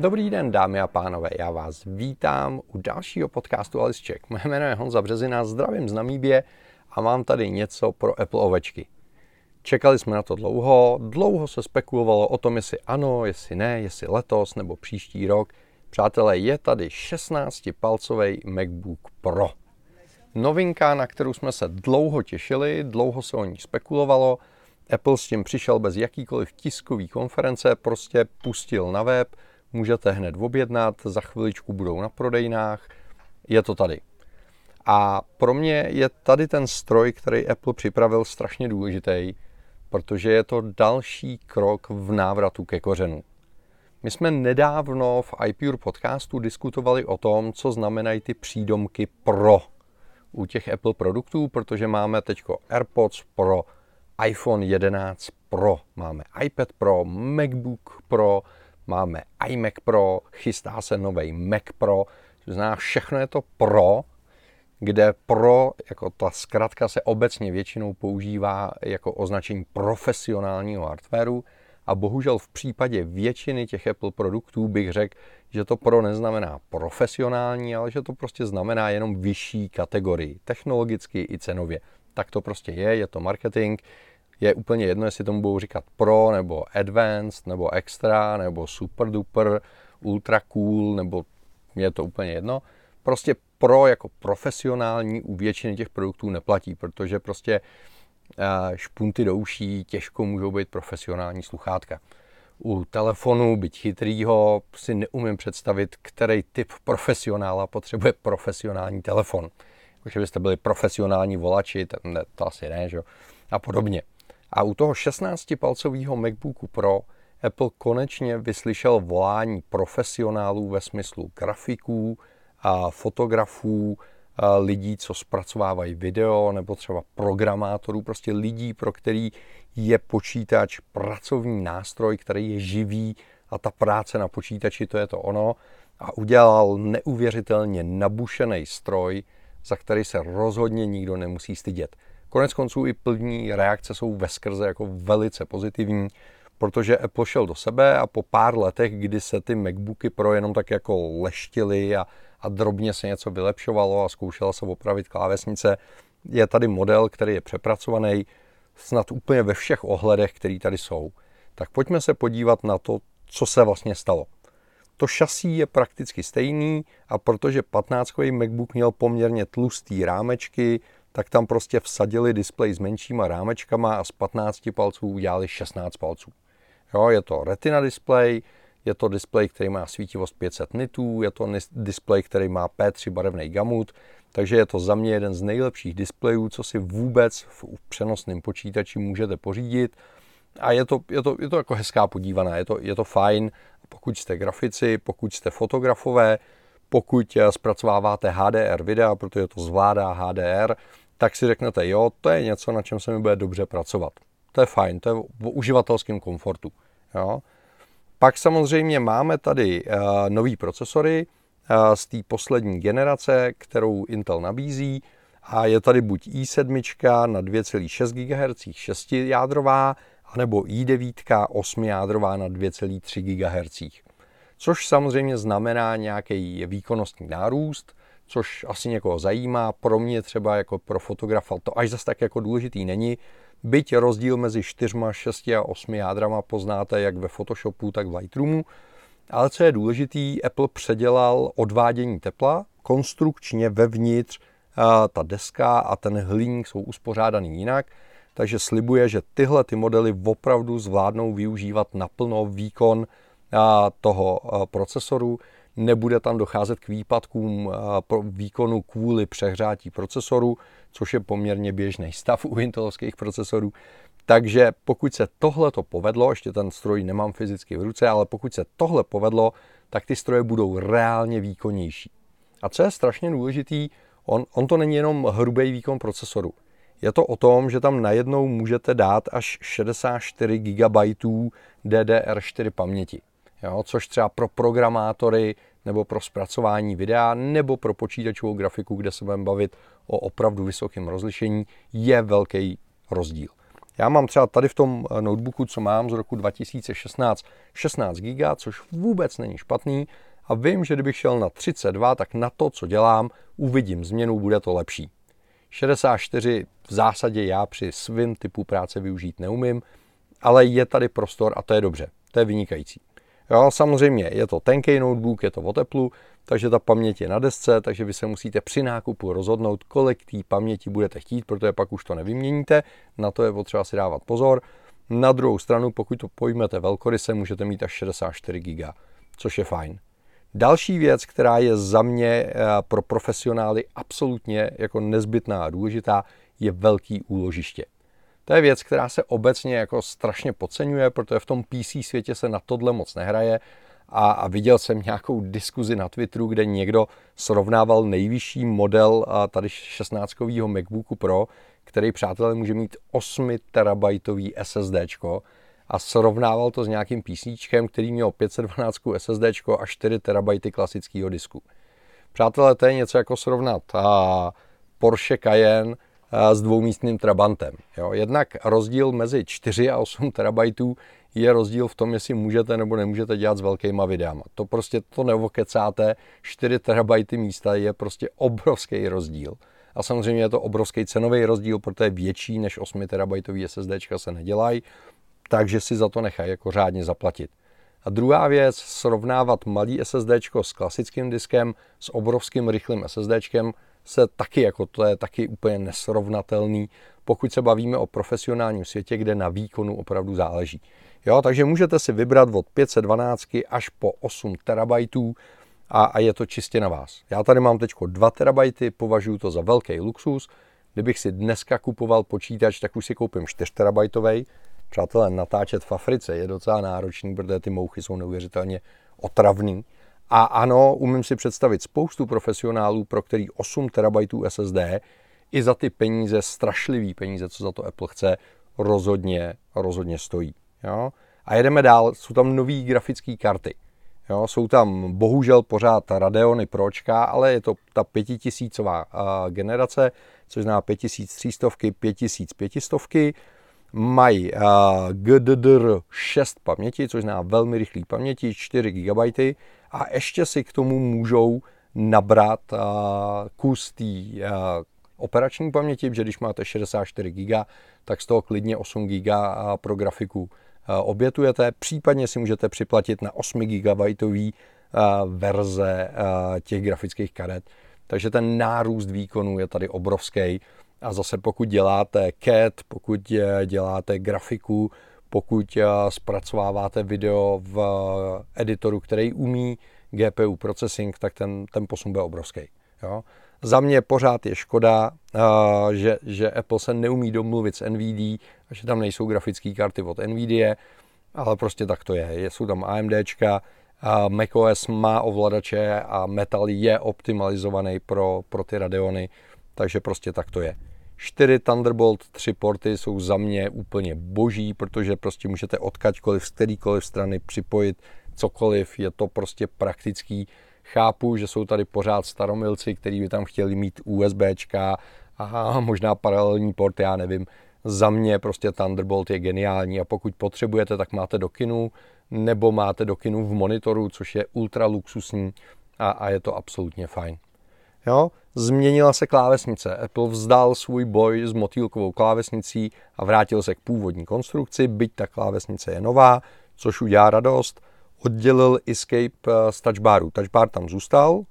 Dobrý den, dámy a pánové, já vás vítám u dalšího podcastu Alice Check. Moje jméno je Honza Březina, zdravím z Namíbě a mám tady něco pro Apple ovečky. Čekali jsme na to dlouho, dlouho se spekulovalo o tom, jestli ano, jestli ne, jestli letos nebo příští rok. Přátelé, je tady 16-palcový MacBook Pro. Novinka, na kterou jsme se dlouho těšili, dlouho se o ní spekulovalo. Apple s tím přišel bez jakýkoliv tiskový konference, prostě pustil na web, můžete hned objednat, za chviličku budou na prodejnách, je to tady. A pro mě je tady ten stroj, který Apple připravil, strašně důležitý, protože je to další krok v návratu ke kořenu. My jsme nedávno v iPure podcastu diskutovali o tom, co znamenají ty přídomky Pro u těch Apple produktů, protože máme teď AirPods Pro, iPhone 11 Pro, máme iPad Pro, MacBook Pro, máme iMac Pro, chystá se nový Mac Pro, to znamená, všechno je to Pro, kde Pro, jako ta zkratka se obecně většinou používá jako označení profesionálního hardwareu a bohužel v případě většiny těch Apple produktů bych řekl, že to Pro neznamená profesionální, ale že to prostě znamená jenom vyšší kategorii, technologicky i cenově. Tak to prostě je, je to marketing, je úplně jedno, jestli tomu budou říkat Pro, nebo Advanced, nebo Extra, nebo Super Duper, Ultra Cool, nebo je to úplně jedno. Prostě Pro jako profesionální u většiny těch produktů neplatí, protože prostě eh, špunty do uší těžko můžou být profesionální sluchátka. U telefonu, byť chytrýho, si neumím představit, který typ profesionála potřebuje profesionální telefon. Jako, že byste byli profesionální volači, to, to asi ne, že? a podobně. A u toho 16-palcového MacBooku Pro Apple konečně vyslyšel volání profesionálů ve smyslu grafiků, a fotografů, a lidí, co zpracovávají video, nebo třeba programátorů, prostě lidí, pro který je počítač pracovní nástroj, který je živý a ta práce na počítači, to je to ono. A udělal neuvěřitelně nabušený stroj, za který se rozhodně nikdo nemusí stydět. Konec konců i plní reakce jsou ve skrze jako velice pozitivní, protože Apple šel do sebe a po pár letech, kdy se ty MacBooky Pro jenom tak jako leštily a, a drobně se něco vylepšovalo a zkoušela se opravit klávesnice, je tady model, který je přepracovaný snad úplně ve všech ohledech, který tady jsou. Tak pojďme se podívat na to, co se vlastně stalo. To šasí je prakticky stejný a protože 15 MacBook měl poměrně tlustý rámečky, tak tam prostě vsadili displej s menšíma rámečkama a z 15 palců udělali 16 palců. Jo, je to retina display, je to displej, který má svítivost 500 nitů, je to displej, který má P3 barevný gamut, takže je to za mě jeden z nejlepších displejů, co si vůbec v přenosném počítači můžete pořídit. A je to, je to, je to jako hezká podívaná, je to, je to fajn, pokud jste grafici, pokud jste fotografové, pokud zpracováváte HDR videa, protože to zvládá HDR, tak si řeknete, jo, to je něco, na čem se mi bude dobře pracovat. To je fajn, to je o uživatelském komfortu. Jo. Pak samozřejmě máme tady uh, nový procesory uh, z té poslední generace, kterou Intel nabízí a je tady buď i7 na 2,6 GHz 6 jádrová, anebo i9 8 jádrová na 2,3 GHz. Což samozřejmě znamená nějaký výkonnostní nárůst, což asi někoho zajímá. Pro mě třeba jako pro fotografa to až zase tak jako důležitý není. Byť rozdíl mezi 4, 6 a 8 jádrama poznáte jak ve Photoshopu, tak v Lightroomu. Ale co je důležitý, Apple předělal odvádění tepla, konstrukčně vevnitř ta deska a ten hliník jsou uspořádaný jinak, takže slibuje, že tyhle ty modely opravdu zvládnou využívat naplno výkon toho procesoru, nebude tam docházet k výpadkům výkonu kvůli přehřátí procesoru, což je poměrně běžný stav u intelovských procesorů. Takže pokud se tohle to povedlo, ještě ten stroj nemám fyzicky v ruce, ale pokud se tohle povedlo, tak ty stroje budou reálně výkonnější. A co je strašně důležitý, on, on to není jenom hrubý výkon procesoru. Je to o tom, že tam najednou můžete dát až 64 GB DDR4 paměti jo, což třeba pro programátory nebo pro zpracování videa nebo pro počítačovou grafiku, kde se budeme bavit o opravdu vysokém rozlišení, je velký rozdíl. Já mám třeba tady v tom notebooku, co mám z roku 2016, 16 GB, což vůbec není špatný a vím, že kdybych šel na 32, tak na to, co dělám, uvidím změnu, bude to lepší. 64 v zásadě já při svým typu práce využít neumím, ale je tady prostor a to je dobře, to je vynikající. Jo, samozřejmě je to tenký notebook, je to o teplu, takže ta paměť je na desce, takže vy se musíte při nákupu rozhodnout, kolik té paměti budete chtít, protože pak už to nevyměníte, na to je potřeba si dávat pozor. Na druhou stranu, pokud to pojmete velkoryse, můžete mít až 64 GB, což je fajn. Další věc, která je za mě eh, pro profesionály absolutně jako nezbytná a důležitá, je velký úložiště. To je věc, která se obecně jako strašně podceňuje, protože v tom PC světě se na tohle moc nehraje. A, a viděl jsem nějakou diskuzi na Twitteru, kde někdo srovnával nejvyšší model tady 16 MacBooku Pro, který přátelé může mít 8 terabajtový SSD a srovnával to s nějakým PC, který měl 512 SSD a 4 terabajty klasického disku. Přátelé, to je něco jako srovnat. A Porsche Cayenne s dvoumístným Trabantem. Jo. Jednak rozdíl mezi 4 a 8 terabajtů je rozdíl v tom, jestli můžete nebo nemůžete dělat s velkýma videama. To prostě to neokecáte, 4 terabajty místa je prostě obrovský rozdíl. A samozřejmě je to obrovský cenový rozdíl, protože větší než 8 terabajtový SSD se nedělají, takže si za to nechají jako řádně zaplatit. A druhá věc, srovnávat malý SSD s klasickým diskem s obrovským rychlým SSD se taky, jako to je taky úplně nesrovnatelný, pokud se bavíme o profesionálním světě, kde na výkonu opravdu záleží. Jo, takže můžete si vybrat od 512 až po 8 terabajtů a, a je to čistě na vás. Já tady mám teď 2 terabajty, považuji to za velký luxus. Kdybych si dneska kupoval počítač, tak už si koupím 4 terabajtový. Přátelé, natáčet v Africe je docela náročný, protože ty mouchy jsou neuvěřitelně otravný. A ano, umím si představit spoustu profesionálů, pro který 8 terabajtů SSD i za ty peníze, strašlivý peníze, co za to Apple chce, rozhodně, rozhodně stojí. Jo? A jedeme dál, jsou tam nové grafické karty. Jo? Jsou tam bohužel pořád Radeony Pročka, ale je to ta pětitisícová generace, což znamená 5300, 5500. Mají GDDR6 paměti, což znamená velmi rychlé paměti, 4 GB a ještě si k tomu můžou nabrat kus té operační paměti, že když máte 64 GB, tak z toho klidně 8 GB pro grafiku obětujete. Případně si můžete připlatit na 8 GB verze těch grafických karet. Takže ten nárůst výkonu je tady obrovský. A zase pokud děláte CAD, pokud děláte grafiku, pokud zpracováváte video v editoru, který umí GPU processing, tak ten, ten posun bude obrovský. Jo? Za mě pořád je škoda, že, že Apple se neumí domluvit s NVIDIA, že tam nejsou grafické karty od NVIDIA, ale prostě tak to je. Jsou tam AMDčka, macOS má ovladače a Metal je optimalizovaný pro, pro ty Radeony, takže prostě tak to je. 4 Thunderbolt 3 porty jsou za mě úplně boží, protože prostě můžete odkaďkoliv z kterýkoliv strany připojit cokoliv, je to prostě praktický. Chápu, že jsou tady pořád staromilci, kteří by tam chtěli mít USBčka a možná paralelní port, já nevím. Za mě prostě Thunderbolt je geniální a pokud potřebujete, tak máte do kinu nebo máte do kinu v monitoru, což je ultra luxusní a, a je to absolutně fajn. Jo? Změnila se klávesnice. Apple vzdal svůj boj s motýlkovou klávesnicí a vrátil se k původní konstrukci, byť ta klávesnice je nová, což udělá radost. Oddělil Escape eh, z touchbaru. Touchbar tam zůstal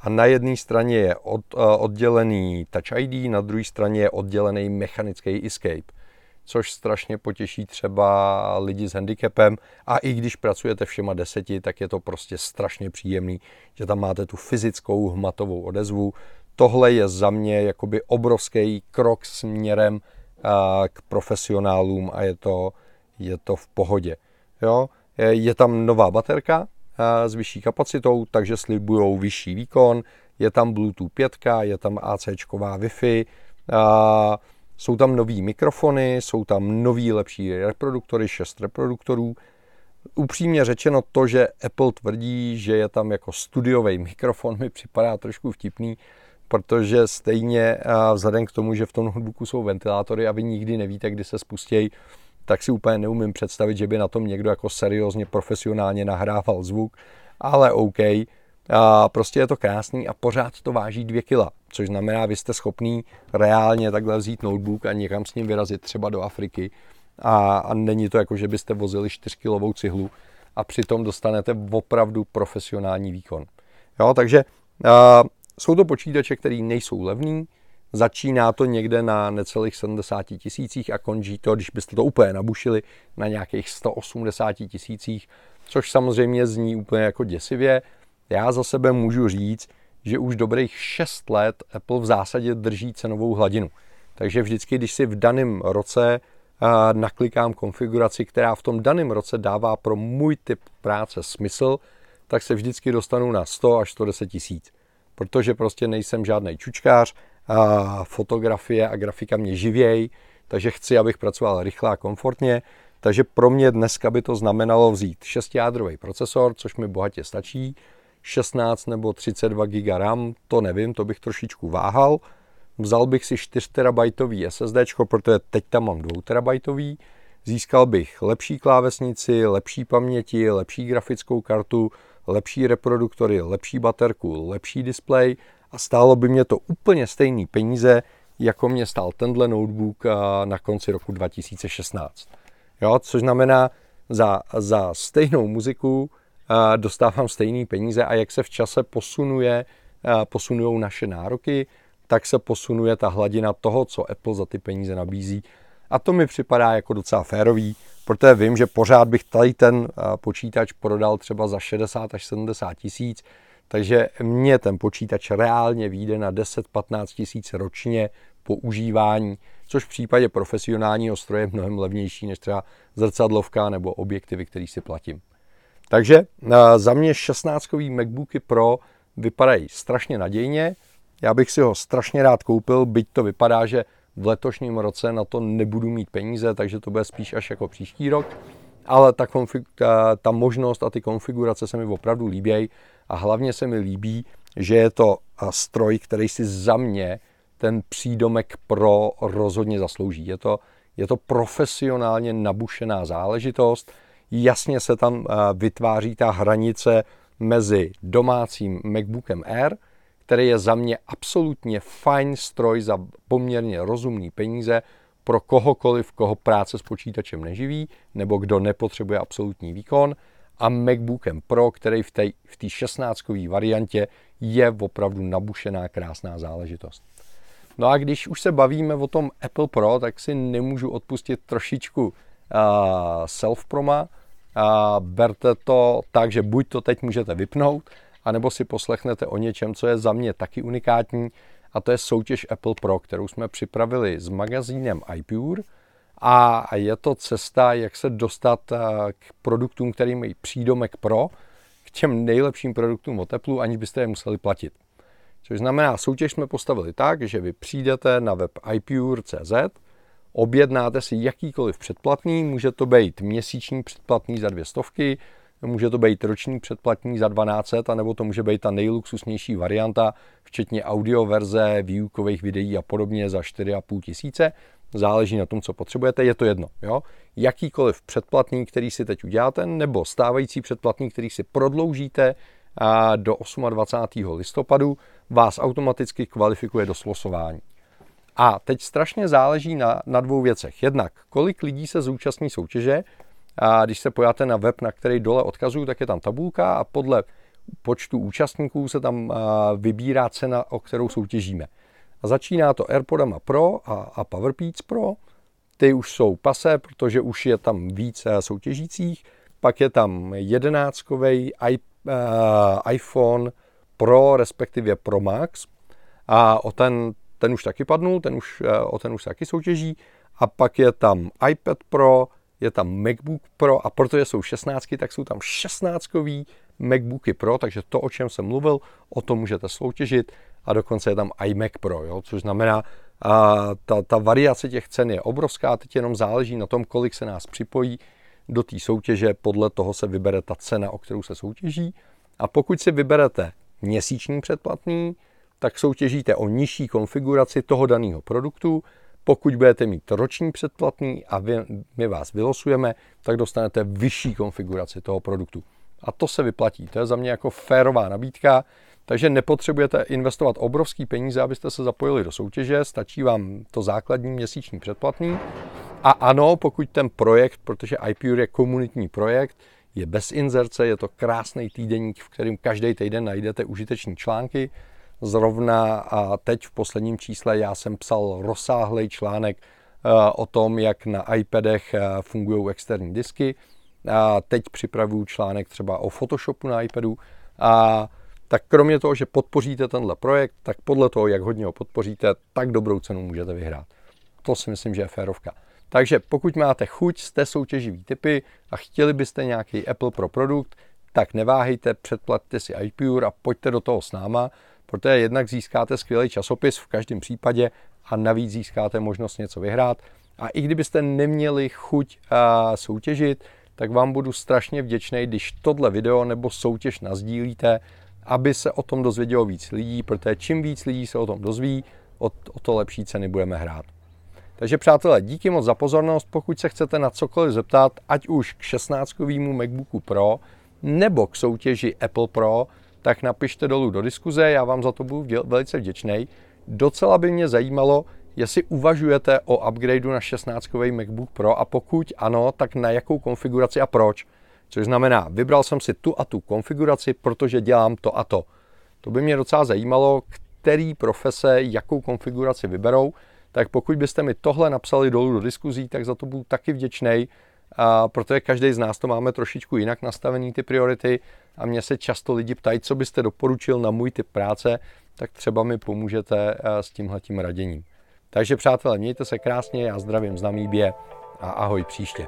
a na jedné straně je od, eh, oddělený Touch ID, na druhé straně je oddělený mechanický Escape což strašně potěší třeba lidi s handicapem a i když pracujete všema deseti, tak je to prostě strašně příjemný, že tam máte tu fyzickou hmatovou odezvu. Tohle je za mě jakoby obrovský krok směrem k profesionálům a je to, je to v pohodě. Jo? Je tam nová baterka s vyšší kapacitou, takže slibují vyšší výkon, je tam Bluetooth 5, je tam AC Wi-Fi, jsou tam nový mikrofony, jsou tam nový lepší reproduktory, šest reproduktorů. Upřímně řečeno to, že Apple tvrdí, že je tam jako studiový mikrofon, mi připadá trošku vtipný, protože stejně vzhledem k tomu, že v tom notebooku jsou ventilátory a vy nikdy nevíte, kdy se spustějí, tak si úplně neumím představit, že by na tom někdo jako seriózně, profesionálně nahrával zvuk, ale OK, a prostě je to krásný a pořád to váží 2 kg, což znamená, vy jste schopný reálně takhle vzít notebook a někam s ním vyrazit třeba do Afriky a, a není to jako, že byste vozili 4 kilovou cihlu a přitom dostanete opravdu profesionální výkon. Jo, takže a, jsou to počítače, které nejsou levný, začíná to někde na necelých 70 tisících a končí to, když byste to úplně nabušili, na nějakých 180 tisících, což samozřejmě zní úplně jako děsivě. Já za sebe můžu říct, že už dobrých 6 let Apple v zásadě drží cenovou hladinu. Takže vždycky, když si v daném roce naklikám konfiguraci, která v tom daném roce dává pro můj typ práce smysl, tak se vždycky dostanu na 100 až 110 tisíc. Protože prostě nejsem žádný čučkář, a fotografie a grafika mě živějí, takže chci, abych pracoval rychle a komfortně. Takže pro mě dneska by to znamenalo vzít 6-jádrový procesor, což mi bohatě stačí, 16 nebo 32 GB RAM, to nevím, to bych trošičku váhal. Vzal bych si 4 TB SSD, protože teď tam mám 2 TB. Získal bych lepší klávesnici, lepší paměti, lepší grafickou kartu, lepší reproduktory, lepší baterku, lepší displej a stálo by mě to úplně stejný peníze, jako mě stál tenhle notebook na konci roku 2016. Jo, což znamená, za, za stejnou muziku dostávám stejné peníze a jak se v čase posunuje, posunují naše nároky, tak se posunuje ta hladina toho, co Apple za ty peníze nabízí. A to mi připadá jako docela férový, protože vím, že pořád bych tady ten počítač prodal třeba za 60 až 70 tisíc, takže mě ten počítač reálně vyjde na 10-15 tisíc ročně používání, což v případě profesionálního stroje je mnohem levnější než třeba zrcadlovka nebo objektivy, který si platím. Takže eh, za mě 16-kový MacBooky Pro vypadají strašně nadějně. Já bych si ho strašně rád koupil, byť to vypadá, že v letošním roce na to nebudu mít peníze, takže to bude spíš až jako příští rok. Ale ta, konfig, ta, ta možnost a ty konfigurace se mi opravdu líbějí a hlavně se mi líbí, že je to stroj, který si za mě ten přídomek pro rozhodně zaslouží. Je to, je to profesionálně nabušená záležitost, jasně se tam vytváří ta hranice mezi domácím MacBookem Air, který je za mě absolutně fajn stroj za poměrně rozumný peníze pro kohokoliv, koho práce s počítačem neživí, nebo kdo nepotřebuje absolutní výkon, a MacBookem Pro, který v té v 16 variantě je opravdu nabušená krásná záležitost. No a když už se bavíme o tom Apple Pro, tak si nemůžu odpustit trošičku self-proma. Berte to tak, že buď to teď můžete vypnout, anebo si poslechnete o něčem, co je za mě taky unikátní, a to je soutěž Apple Pro, kterou jsme připravili s magazínem iPure, a je to cesta, jak se dostat k produktům, který mají přídomek pro, k těm nejlepším produktům od Apple, aniž byste je museli platit. Což znamená, soutěž jsme postavili tak, že vy přijdete na web ipure.cz, objednáte si jakýkoliv předplatný, může to být měsíční předplatný za dvě stovky, může to být roční předplatný za 1200, anebo to může být ta nejluxusnější varianta, včetně audio verze, výukových videí a podobně za 4,5 tisíce záleží na tom, co potřebujete, je to jedno. Jo? Jakýkoliv předplatný, který si teď uděláte, nebo stávající předplatný, který si prodloužíte do 28. listopadu, vás automaticky kvalifikuje do slosování. A teď strašně záleží na, na dvou věcech. Jednak, kolik lidí se zúčastní soutěže, a když se pojáte na web, na který dole odkazuju, tak je tam tabulka a podle počtu účastníků se tam vybírá cena, o kterou soutěžíme. A začíná to AirPodama Pro a, a PowerPeats Pro. Ty už jsou pase, protože už je tam víc soutěžících. Pak je tam jedenáctkový iPhone Pro, respektive Pro Max. A o ten, ten už taky padnul, ten už, o ten už se taky soutěží. A pak je tam iPad Pro, je tam MacBook Pro a protože jsou 16, tak jsou tam 16 MacBooky Pro, takže to, o čem jsem mluvil, o tom můžete soutěžit a dokonce je tam iMac Pro, jo, což znamená, a ta, ta variace těch cen je obrovská, teď jenom záleží na tom, kolik se nás připojí do té soutěže, podle toho se vybere ta cena, o kterou se soutěží. A pokud si vyberete měsíční předplatný, tak soutěžíte o nižší konfiguraci toho daného produktu. Pokud budete mít roční předplatný a vy, my vás vylosujeme, tak dostanete vyšší konfiguraci toho produktu. A to se vyplatí. To je za mě jako férová nabídka, takže nepotřebujete investovat obrovský peníze, abyste se zapojili do soutěže, stačí vám to základní měsíční předplatný. A ano, pokud ten projekt, protože iPure je komunitní projekt, je bez inzerce, je to krásný týdeník, v kterém každý týden najdete užiteční články. Zrovna a teď v posledním čísle já jsem psal rozsáhlý článek eh, o tom, jak na iPadech eh, fungují externí disky. A teď připravuju článek třeba o Photoshopu na iPadu. A tak kromě toho, že podpoříte tenhle projekt, tak podle toho, jak hodně ho podpoříte, tak dobrou cenu můžete vyhrát. To si myslím, že je férovka. Takže pokud máte chuť, jste soutěživý typy a chtěli byste nějaký Apple Pro produkt, tak neváhejte, předplatte si iPure a pojďte do toho s náma, protože jednak získáte skvělý časopis v každém případě a navíc získáte možnost něco vyhrát. A i kdybyste neměli chuť a soutěžit, tak vám budu strašně vděčný, když tohle video nebo soutěž nazdílíte, aby se o tom dozvědělo víc lidí, protože čím víc lidí se o tom dozví, o, o to lepší ceny budeme hrát. Takže přátelé, díky moc za pozornost. Pokud se chcete na cokoliv zeptat, ať už k 16 MacBooku Pro nebo k soutěži Apple Pro, tak napište dolů do diskuze, já vám za to budu velice vděčný. Docela by mě zajímalo, jestli uvažujete o upgradeu na 16 MacBook Pro a pokud ano, tak na jakou konfiguraci a proč. Což znamená, vybral jsem si tu a tu konfiguraci, protože dělám to a to. To by mě docela zajímalo, který profese jakou konfiguraci vyberou, tak pokud byste mi tohle napsali dolů do diskuzí, tak za to budu taky vděčný, a protože každý z nás to máme trošičku jinak nastavený ty priority a mě se často lidi ptají, co byste doporučil na můj typ práce, tak třeba mi pomůžete s tímhletím raděním. Takže přátelé, mějte se krásně, já zdravím z Namíbě a ahoj příště.